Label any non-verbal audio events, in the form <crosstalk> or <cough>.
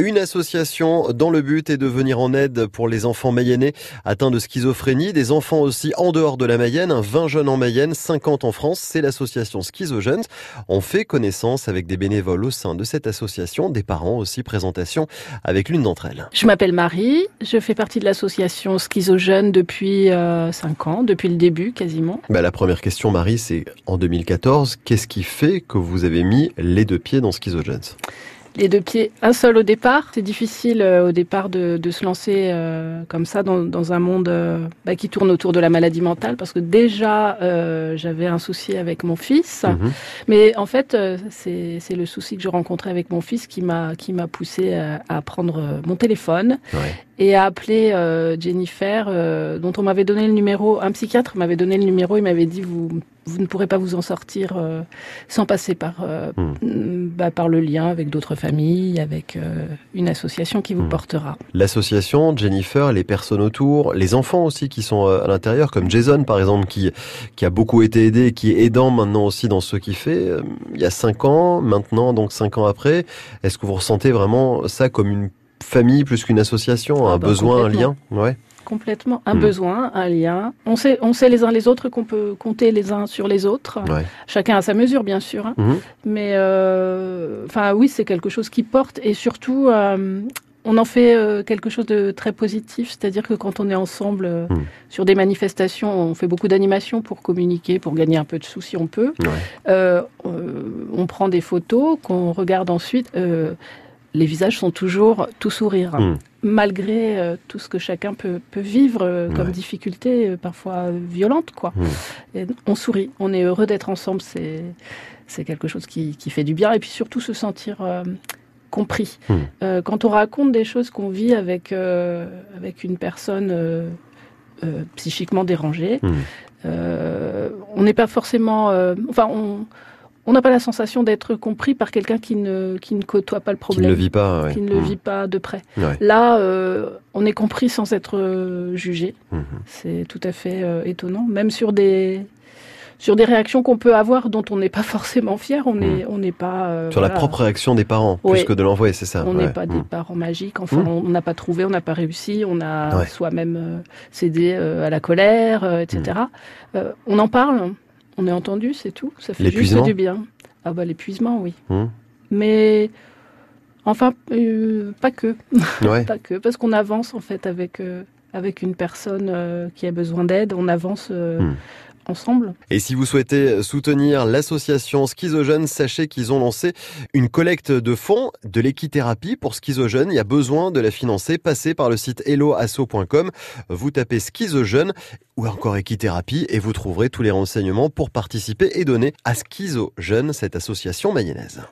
Une association dont le but est de venir en aide pour les enfants mayennais atteints de schizophrénie, des enfants aussi en dehors de la Mayenne, 20 jeunes en Mayenne, 50 en France, c'est l'association Schizogènes. On fait connaissance avec des bénévoles au sein de cette association, des parents aussi, présentation avec l'une d'entre elles. Je m'appelle Marie, je fais partie de l'association Schizogènes depuis 5 euh, ans, depuis le début quasiment. Bah, la première question Marie, c'est en 2014, qu'est-ce qui fait que vous avez mis les deux pieds dans Schizogènes? Les deux pieds, un seul au départ. C'est difficile euh, au départ de, de se lancer euh, comme ça dans, dans un monde euh, bah, qui tourne autour de la maladie mentale parce que déjà j'avais un souci avec mon fils. Mhm. Mais en fait, c'est le souci que je rencontrais avec mon fils qui m'a qui m'a poussé à, à, prendre mon téléphone ouais et a appelé euh, Jennifer, euh, dont on m'avait donné le numéro. Un psychiatre m'avait donné le numéro. Il m'avait dit vous vous ne pourrez pas vous en sortir euh, sans passer par hmm. bah, par le lien avec d'autres familles, avec une association qui vous hmm. portera. L'association, Jennifer, les personnes autour, les enfants aussi qui sont à l'intérieur, comme Jason par exemple, qui qui a beaucoup été aidé, qui est aidant maintenant aussi dans ce qu'il fait. Il y a cinq ans, maintenant donc cinq ans après, est-ce que vous ressentez vraiment ça comme une famille plus qu'une association, un ah bah, besoin, un lien ouais. Complètement, un hmm. besoin, un lien. On sait, on sait les uns les autres qu'on peut compter les uns sur les autres. Chacun à sa mesure, bien sûr. Hein. Hmm. Mais, euh, enfin, oui, c'est quelque chose qui porte et surtout, euh, on en fait euh, quelque chose de très positif. C'est-à-dire que quand on est ensemble hmm. sur des manifestations, on fait beaucoup d'animations pour communiquer, pour gagner un peu de sous si on peut. on prend des photos qu'on regarde ensuite les visages sont toujours tout sourire, hmm. malgré euh, tout ce que chacun peut, vivre euh, comme difficulté, euh, parfois violente. Quoi. Hmm. on sourit, on est heureux d'être ensemble, c'est, c'est quelque chose qui, fait du bien, et puis surtout se sentir compris. Hmm. quand on raconte des choses qu'on vit avec, avec une personne psychiquement dérangée, on n'est pas forcément... enfin, on on n'a pas la sensation d'être compris par quelqu'un qui ne, qui ne côtoie pas le problème. Qui ne le vit pas. Qui ne le mmh. vit pas de près. Là, euh, on est compris sans être euh, jugé. Mmh. C'est tout à fait euh, étonnant. Même sur des, sur des réactions qu'on peut avoir dont on n'est pas forcément fier, on n'est mmh. on n'est pas sur la propre réaction des parents plus que de l'envoyer, c'est ça. On n'est pas des parents magiques. Enfin, on n'a pas trouvé, on n'a pas réussi, on a soi-même cédé à la colère, etc. on en parle, on est entendu, c'est tout. Ça fait juste du bien. Ah bah l'épuisement, oui. Hum. Mais enfin, euh, pas que. <laughs> pas que, parce qu'on avance en fait avec, euh, avec une personne euh, qui a besoin d'aide. On avance hum Et si vous souhaitez soutenir l'association Schizogène, sachez qu'ils ont lancé une collecte de fonds de l'équithérapie pour Schizogène. Il y a besoin de la financer. Passez par le site helloasso.com. Vous tapez Schizogène ou encore équithérapie et vous trouverez tous les renseignements pour participer et donner à Schizogène, cette association mayonnaise.